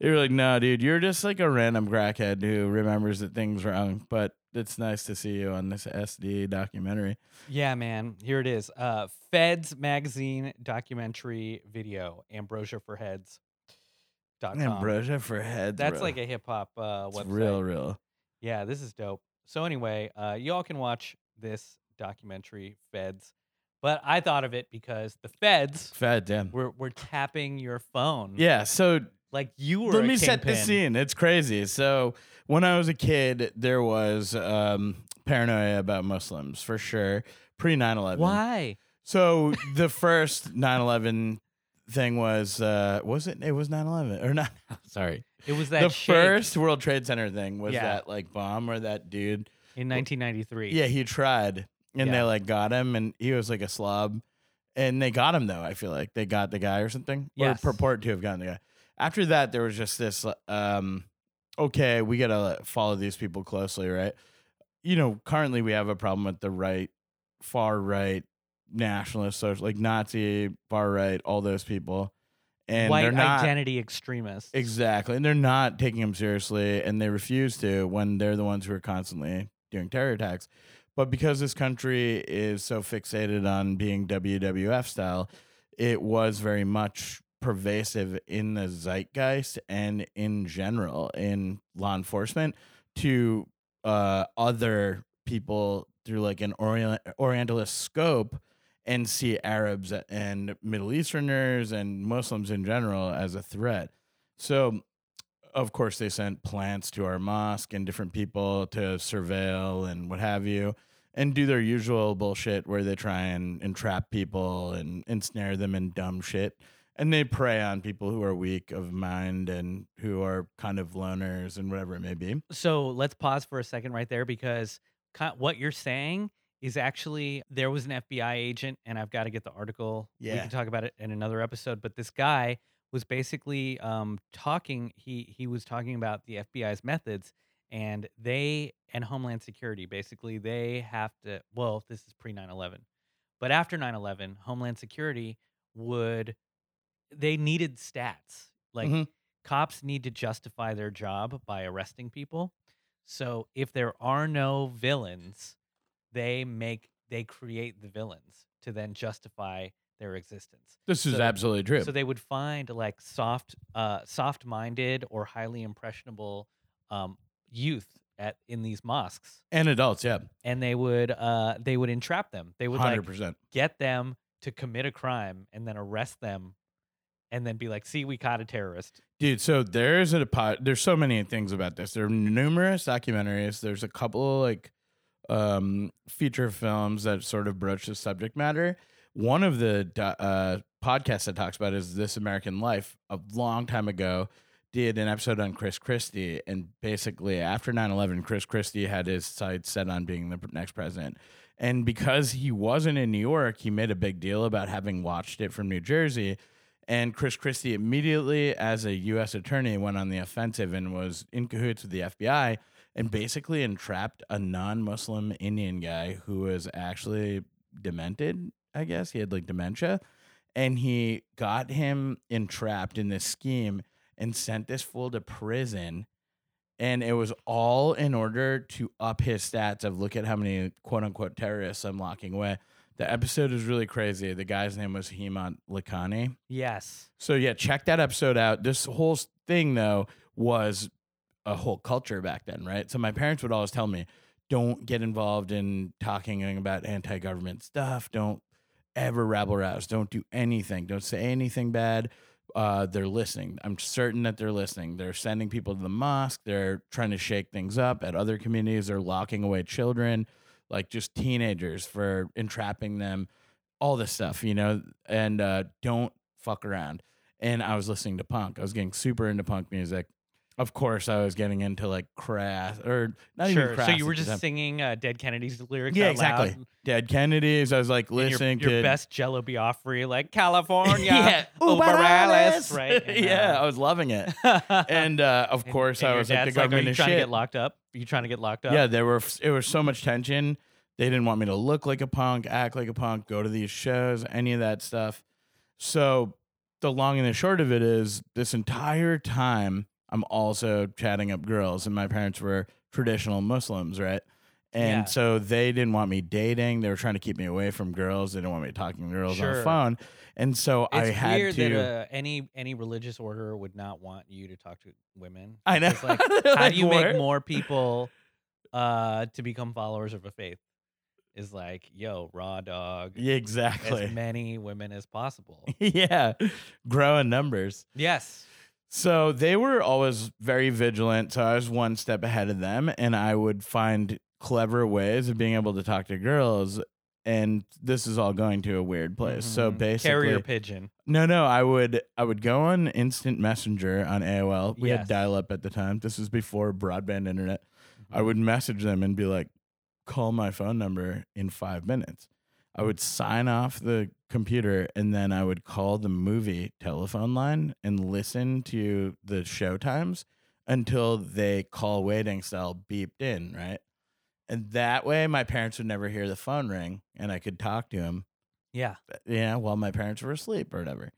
You're like, no, dude, you're just like a random crackhead who remembers that things wrong. But it's nice to see you on this SD documentary. Yeah, man. Here it is. Uh Feds magazine documentary video. Ambrosia for heads. Ambrosia for heads. That's bro. like a hip hop uh It's real, real. Yeah, this is dope. So anyway, uh y'all can watch this documentary, Feds. But I thought of it because the feds Fed, damn. were were tapping your phone. Yeah, so Like you were let me set the scene. It's crazy. So when I was a kid, there was um, paranoia about Muslims for sure. Pre 9 11. Why? So the first 9/11 thing was uh was it it was 9/11 or not sorry. It was that The shake first World Trade Center thing was Yeah. that like bomb or that dude. in 1993. Yeah, he tried and they like got him and he was like a slob. And they got him though, I feel like. They got the guy or something. Yes. Or purport to have gotten the guy. After that there was just this um okay, we got to follow these people closely, right? You know, currently we have a problem with the right far right nationalist social like Nazi, far right, all those people. And White they're not identity extremists. exactly, and they're not taking them seriously, and they refuse to when they're the ones who are constantly doing terror attacks. But because this country is so fixated on being WWF style, it was very much pervasive in the zeitgeist and in general in law enforcement to uh, other people through like an orient- Orientalist scope and see Arabs and Middle Easterners and Muslims in general as a threat. So, of course, they sent plants to our mosque and different people to surveil and what have you, and do their usual bullshit where they try and entrap people and ensnare them in dumb shit. And they prey on people who are weak of mind and who are kind of loners and whatever it may be. So let's pause for a second right there because what you're saying is actually there was an FBI agent, and I've got to get the article. Yeah. we can talk about it in another episode. But this guy was basically um, talking. He he was talking about the FBI's methods, and they and Homeland Security basically they have to. Well, this is pre 9/11, but after 9/11, Homeland Security would they needed stats like Mhm. cops need to justify their job by arresting people. So if there are no villains, they make they create the villains to then justify their existence. This is So- absolutely true. So they would find like soft, uh, soft-minded or highly impressionable um, youth at in these mosques, and adults, yeah, and they would uh, they would entrap them. They would hundred like percent. get them to commit a crime and then arrest them, and then be like, "See, we caught a terrorist." Dude, so there's a there's so many things about this. There are numerous documentaries. There's a couple of like um feature films that sort of broach the subject matter. One of the uh podcasts that talks about is This American Life a long time ago did an episode on Chris Christie and basically after 9/11 Chris Christie had his sights set on being the next president. And because he wasn't in New York, he made a big deal about having watched it from New Jersey. And Chris Christie immediately, as a U.S. attorney, went on the offensive and was in cahoots with the FBI and basically entrapped a non-Muslim Indian guy who was actually demented. I guess he had like dementia, and he got him entrapped in this scheme and sent this fool to prison. And it was all in order to up his stats of look at how many quote unquote terrorists I'm locking away. The episode is really crazy. The guy's name was Hemant Lakhani. Yes. So yeah, check that episode out. This whole thing though was a whole culture back then, right? So my parents would always tell me, don't get involved in talking about anti-government stuff. Don't ever rabble rouse. Don't do anything. Don't say anything bad. Uh, they're listening. I'm certain that they're listening. They're sending people to the mosque. They're trying to shake things up at other communities. They're locking away children, like just teenagers for entrapping them. All this stuff, you know. And uh, don't fuck around. And I was listening to punk. I was getting super into punk music. Of course, I was getting into like crass or not even sure. crass. So you were just singing uh, Dead Kennedy's lyrics. Yeah, out loud exactly. Dead Kennedys. I was like in your- listening your, to best Jello Biafra, like California, yeah, Über Alles, right? And, yeah, I uh, was loving it. And uh, of and- course, and I your was like, the dad's "Are government you is trying shit. to get locked up? Are you trying to get locked up?" Yeah, there were it was so much tension. They didn't want me to look like a punk, act like a punk, go to these shows, any of that stuff. So the long and the short of it is this entire time I'm also chatting up girls and my parents were traditional Muslims, right? And Yeah. so they didn't want me dating. They were trying to keep me away from girls. They didn't want me talking to girls on the phone. And so I had weird to that uh, any any religious order would not want you to talk to women. I know. It's like, how like, do you "What?" make more people uh, to become followers of a faith? Is like, yo, raw dog, Yeah, exactly. as many women as possible. yeah. grow in numbers. yes. So they were always very vigilant. So I was one step ahead of them, and I would find clever ways of being able to talk to girls. And this is all going to a weird place. So Mhm. basically, carrier pigeon. no, no, I would I would go on Instant Messenger on AOL. We Yes. had dial up at the time. This was before broadband internet. Mm-hmm. I would message them and be like, call my phone number in five minutes. I would sign off the computer and then I would call the movie telephone line and listen to the show times until they call waiting cell beeped in, right? And that way my parents would never hear the phone ring and I could talk to them, Yeah. Uh, yeah, while my parents were asleep or whatever.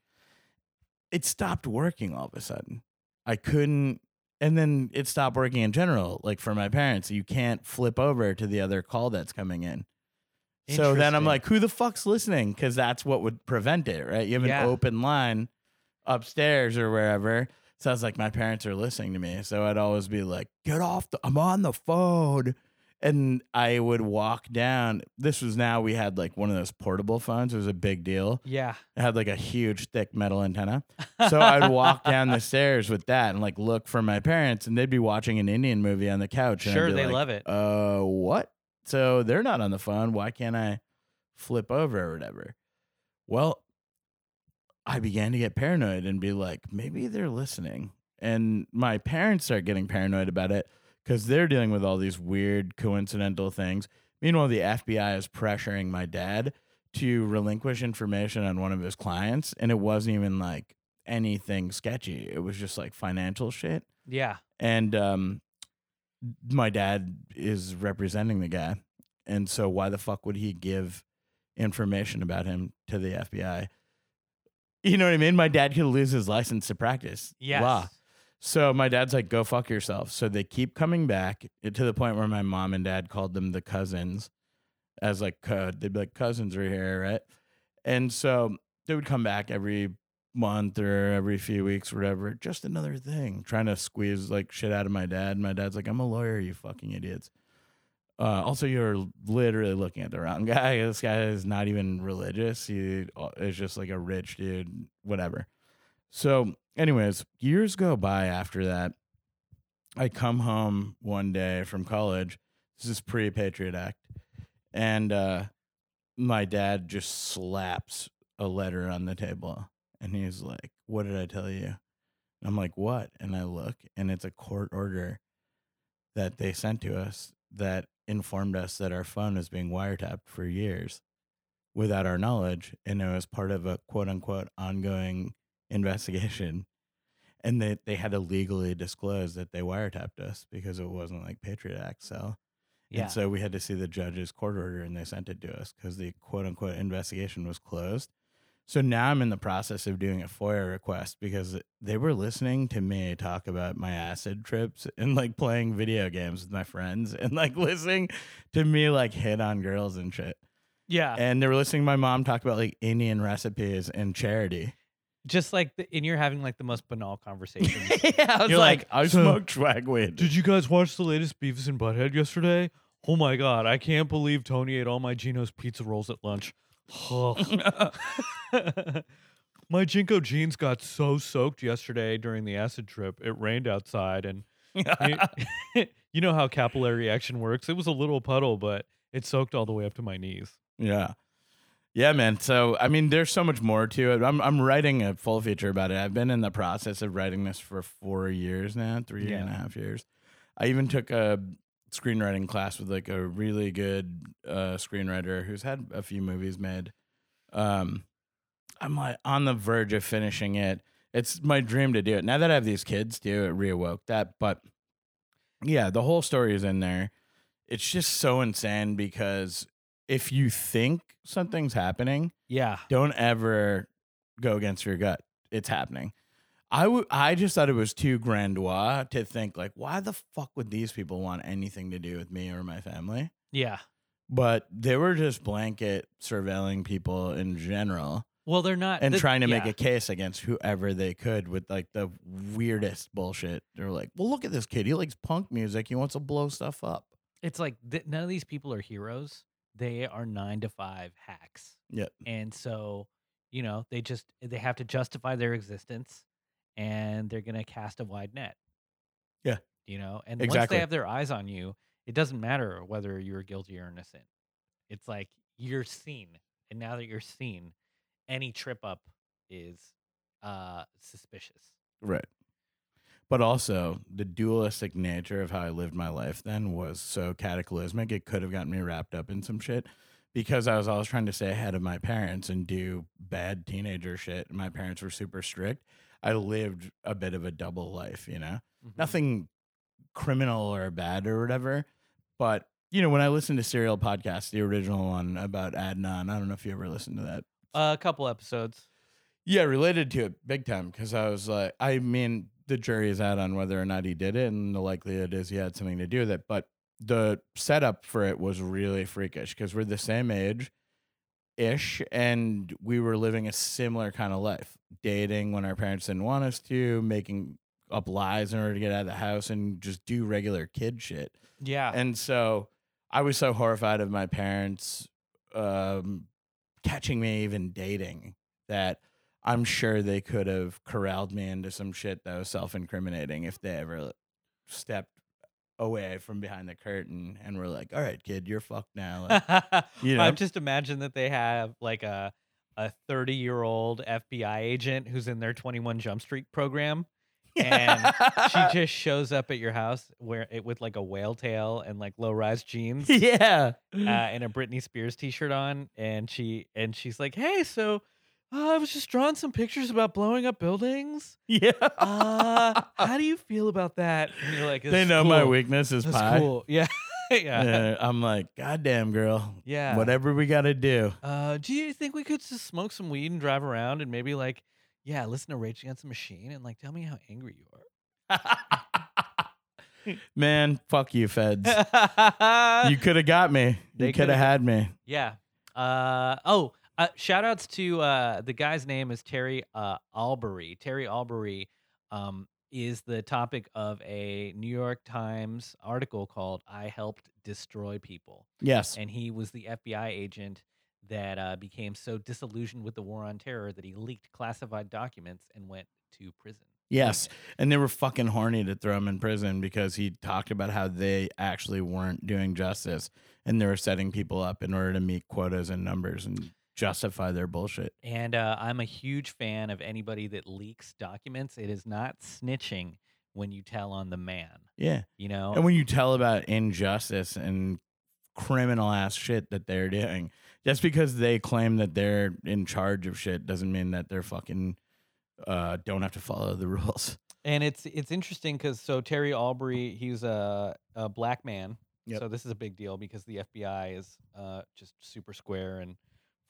It stopped working all of a sudden. I couldn't and then it stopped working in general like for my parents you can't flip over to the other call that's coming in so then i'm like who the fuck's listening because that's what would prevent it right you have Yeah. an open line upstairs or wherever so i was like my parents are listening to me so i'd always be like get off the i'm on the phone and i would walk down this was now we had like one of those portable phones it was a big deal Yeah. it had like a huge thick metal antenna so I'd walk down the stairs with that and like look for my parents, and they'd be watching an Indian movie on the couch. and I'd Sure, be they like, love it. Uh, what? So they're not on the phone. Why can't I flip over or whatever? Well, I began to get paranoid and be like, maybe they're listening. And my parents start getting paranoid about it because they're dealing with all these weird coincidental things. Meanwhile, the FBI is pressuring my dad to relinquish information on one of his clients, and it wasn't even like anything sketchy. It was just like financial shit. Yeah. And um, my dad is representing the guy, and so why the fuck would he give information about him to the FBI? You know what I mean? My dad could lose his license to practice Yes. law. So my dad's like, go fuck yourself. So they keep coming back to the point where my mom and dad called them the cousins as like code. They'd be like, cousins are here, right? And so they would come back every month or every few weeks, whatever. Just another thing, trying to squeeze like shit out of my dad. My dad's like, I'm a lawyer, you fucking idiots. Uh, also, you're literally looking at the wrong guy. This guy is not even religious. He uh, is just like a rich dude, whatever. So, anyways, years go by after that. I come home one day from college. This is pre Patriot Act. And uh, my dad just slaps a letter on the table. And he's like, What did I tell you? And I'm like, What? And I look, and it's a court order that they sent to us that informed us that our phone was being wiretapped for years without our knowledge. And it was part of a quote unquote ongoing investigation. And they, they had to legally disclose that they wiretapped us because it wasn't like Patriot Act. So, Yeah. and so we had to see the judge's court order and they sent it to us because the quote unquote investigation was closed. So now I'm in the process of doing a FOIA request because they were listening to me talk about my acid trips and like playing video games with my friends and like listening to me like hit on girls and shit. yeah. And they were listening to my mom talk about like Indian recipes and charity. Just like, the, and you're having like the most banal conversations. yeah, I was You're like, like, I "So, smoked swag weed. Did you guys watch the latest Beavis and Butthead yesterday? Oh my god, I can't believe Tony ate all my Jeno's pizza rolls at lunch. my JNCO jeans got so soaked yesterday during the acid trip. It rained outside and you, you know how capillary action works. It was a little puddle, but it soaked all the way up to my knees. Yeah. Yeah, man. So I mean, there's so much more to it. I'm I'm writing a full feature about it. I've been in the process of writing this for four years now, three and a half years. I even took a screenwriting class with like a really good uh, screenwriter who's had a few movies made. Um, I'm like on the verge of finishing it. It's my dream to do it. Now that I have these kids too, it reawoke that. But yeah, the whole story is in there. It's just so insane because if you think something's happening, Yeah. don't ever go against your gut. It's happening. I would. I just thought it was too grandiose to think like, why the fuck would these people want anything to do with me or my family? Yeah. But they were just blanket surveilling people in general Well, they're not and the- trying to make yeah. a case against whoever they could with like the weirdest bullshit. They're like, well, look at this kid. He likes punk music. He wants to blow stuff up. It's like th- none of these people are heroes. They are nine to five hacks. Yeah. And so, you know, they just they have to justify their existence and they're gonna cast a wide net. Yeah. You know, and once they have their eyes on you, it doesn't matter whether you're guilty or innocent. It's like you're seen. And now that you're seen, any trip up is uh suspicious. Right. But also, the dualistic nature of how I lived my life then was so cataclysmic. It could have gotten me wrapped up in some shit because I was always trying to stay ahead of my parents and do bad teenager shit. My parents were super strict. I lived a bit of a double life, you know? Mhm. Nothing criminal or bad or whatever. But, you know, when I listened to Serial Podcast, the original one about Adnan, I don't know if you ever listened to that. a couple episodes. Yeah, related to it big time because I was like, I mean, the jury is out on whether or not he did it, and the likelihood is he had something to do with it. But the setup for it was really freakish because we're the same age ish, and we were living a similar kind of life, dating when our parents didn't want us to, making up lies in order to get out of the house and just do regular kid shit. Yeah. And so I was so horrified of my parents um, catching me even dating that I'm sure they could have corralled me into some shit that was self incriminating if they ever stepped away from behind the curtain and we're like, all right, kid, you're fucked now. Like, you know? I've just imagined that they have like a a 30 year old FBI agent who's in their 21 Jump Street program, and she just shows up at your house where it with like a whale tail and like low rise jeans yeah. uh, and a Britney Spears t-shirt on, and she and she's like, "Hey, so uh, I was just drawing some pictures about blowing up buildings. yeah. Uh, how do you feel about that?" And you're like, they "This is know my weakness is That's pie. cool. Yeah, yeah, yeah. I'm like, goddamn, girl. yeah. Whatever we got to do. Uh, do you think we could just smoke some weed and drive around and maybe like, yeah, listen to Rage Against the Machine and like tell me how angry you are? Man, fuck you, feds. you could have got me. They You could have had me. Yeah. Uh oh. Uh, shout outs to uh the guy's name is Terry uh Albury. Terry Albury um is the topic of a New York Times article called "I Helped Destroy People," Yes. and he was the FBI agent that uh, became so disillusioned with the war on terror that he leaked classified documents and went to prison. Yes. And they were fucking horny to throw him in prison because he talked about how they actually weren't doing justice and they were setting people up in order to meet quotas and numbers and justify their bullshit. And uh, I'm a huge fan of anybody that leaks documents. It is not snitching when you tell on the man. Yeah. You know, And when you tell about injustice and criminal ass shit that they're doing, just because they claim that they're in charge of shit doesn't mean that they're fucking uh, don't have to follow the rules. and it's it's interesting because so Terry Albury, he's a, a black man. Yep. So this is a big deal because the FBI is uh, just super square and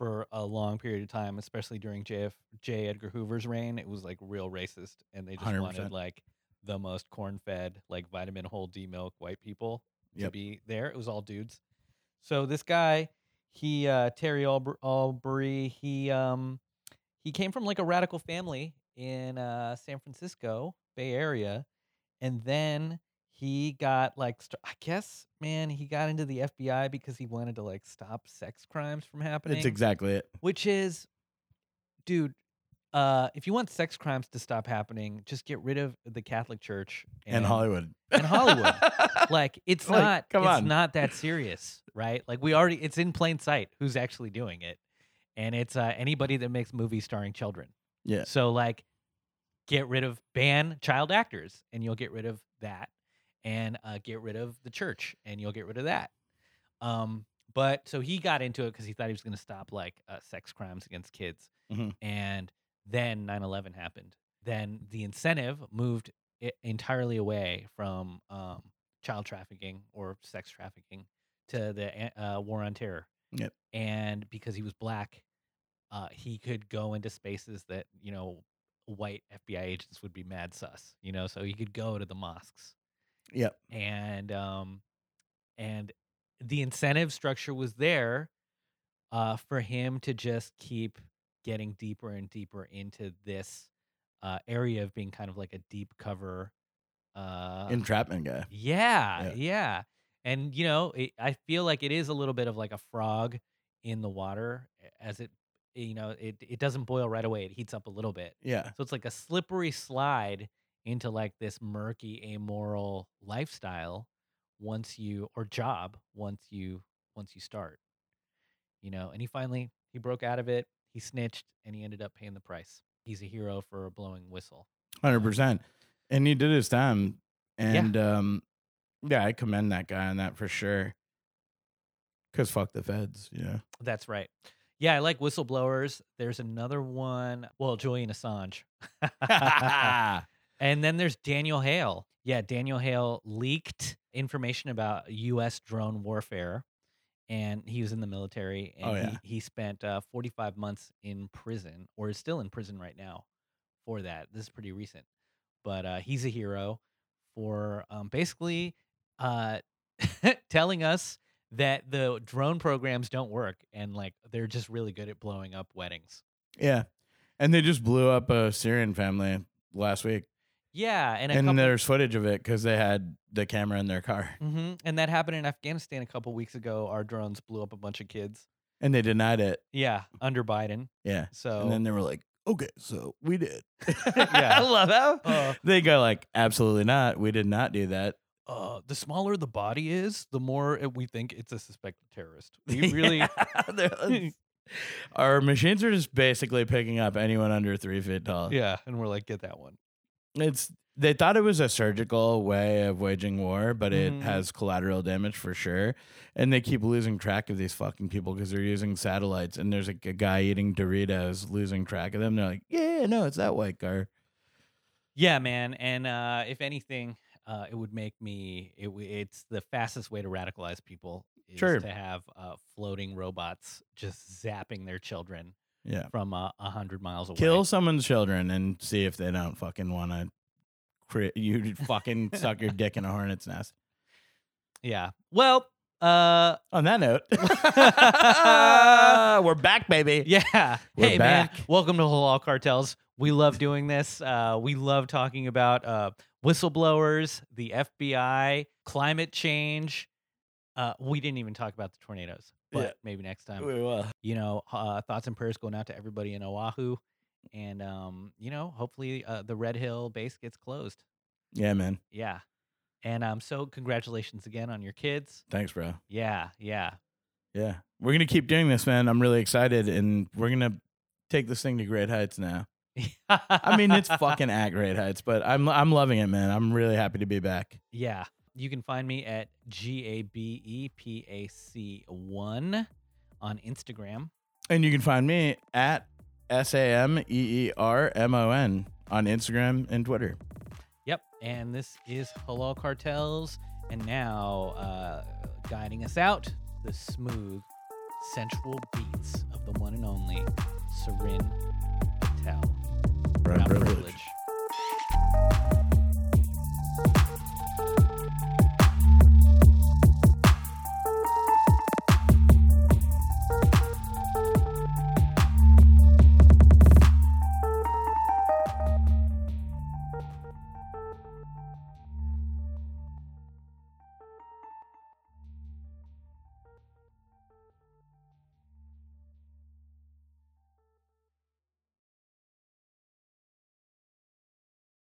for a long period of time, especially during JF, J. Edgar Hoover's reign, it was like real racist, and they just 100%. wanted like the most corn-fed, like vitamin whole D milk white people to Yep. be there. It was all dudes. So this guy, he uh, Terry Alb- Albury, he um he came from like a radical family in uh, San Francisco Bay Area, and then he got like st- I guess man he got into the FBI because he wanted to like stop sex crimes from happening. That's exactly it. which is, dude. Uh, if you want sex crimes to stop happening, just get rid of the Catholic Church And, Hollywood. and Hollywood. like it's Like, not come it's on. not that serious right like we already it's in plain sight who's actually doing it and it's uh, anybody that makes movies starring children Yeah. so like get rid of ban child actors and you'll get rid of that and uh, get rid of the church and you'll get rid of that um but so he got into it because he thought he was going to stop like uh, sex crimes against kids Mhm. and then 9-11 happened then the incentive moved entirely away from um, child trafficking or sex trafficking to the uh, war on terror Yep. and because he was black uh, he could go into spaces that you know white FBI agents would be mad sus, you know, so he could go to the mosques Yep. and um and the incentive structure was there uh for him to just keep getting deeper and deeper into this uh area of being kind of like a deep cover uh Entrapment guy. yeah, Yeah. yeah. And you know, it, I feel like it is a little bit of like a frog in the water as it you know, it it doesn't boil right away. It heats up a little bit. Yeah. So it's like a slippery slide into like this murky amoral lifestyle once you or job once you once you start. You know, and he finally he broke out of it. He snitched and he ended up paying the price. He's a hero for a blowing whistle. Hundred percent. And he did his time. And um yeah, I commend that guy on that for sure. Cause fuck the feds, yeah. That's right. Yeah, I like whistleblowers. There's another one. Well, Julian Assange. and then there's Daniel Hale. Yeah, Daniel Hale leaked information about U.S. drone warfare, and he was in the military. And Oh, yeah. he, he spent uh, 45 months in prison, or is still in prison right now for that. This is pretty recent. But uh, he's a hero for um, basically uh, telling us that the drone programs don't work and like they're just really good at blowing up weddings. yeah. And they just blew up a Syrian family last week. Yeah, and And couple, there's footage of it because they had the camera in their car. Mhm, and that happened in Afghanistan a couple weeks ago. Our drones blew up a bunch of kids. And they denied it. Yeah, under Biden. Yeah. So And then they were like, okay, so we did. Yeah. I love how Uh, they go like, absolutely not. We did not do that. uh, the smaller the body is, the more it- we think it's a suspected terrorist. We really, Yeah, Our machines are just basically picking up anyone under three feet tall. yeah, and we're like, get that one. It's they thought it was a surgical way of waging war, but it Mhm. has collateral damage for sure. And they keep losing track of these fucking people because they're using satellites. And there's like a guy eating Doritos losing track of them. They're like, yeah, no, it's that white car. Yeah, man. And uh, if anything, uh, it would make me. It, it's the fastest way to radicalize people is Sure. to have uh, floating robots just zapping their children Yeah. from uh, a hundred miles away. Kill someone's children and see if they don't fucking want to cri- you fucking suck your dick in a hornet's nest. Yeah. Well, uh, On that note, we're back, baby. yeah. We're hey, back. man. Welcome to Halal Cartels. We love doing this. Uh, we love talking about uh, whistleblowers, the FBI, climate change. Uh, we didn't even talk about the tornadoes, but Yeah. maybe next time. We will. you know, uh, thoughts and prayers going out to everybody in Oahu. And, um, you know, hopefully uh, the Red Hill base gets closed. Yeah, man. Yeah. And um, so congratulations again on your kids. Thanks, bro. Yeah. Yeah. Yeah, we're gonna keep doing this, man. I'm really excited, and we're gonna take this thing to great heights now. I mean, it's fucking at great heights, but I'm I'm loving it, man. I'm really happy to be back. Yeah. You can find me at G A B E P A C 1 on Instagram. And you can find me at S A M E E R M O N on Instagram and Twitter. Yep. And this is Halal Cartels. And now, uh, guiding us out, the smooth, sensual beats of the one and only Sarin Patel. Brown privilege. privilege.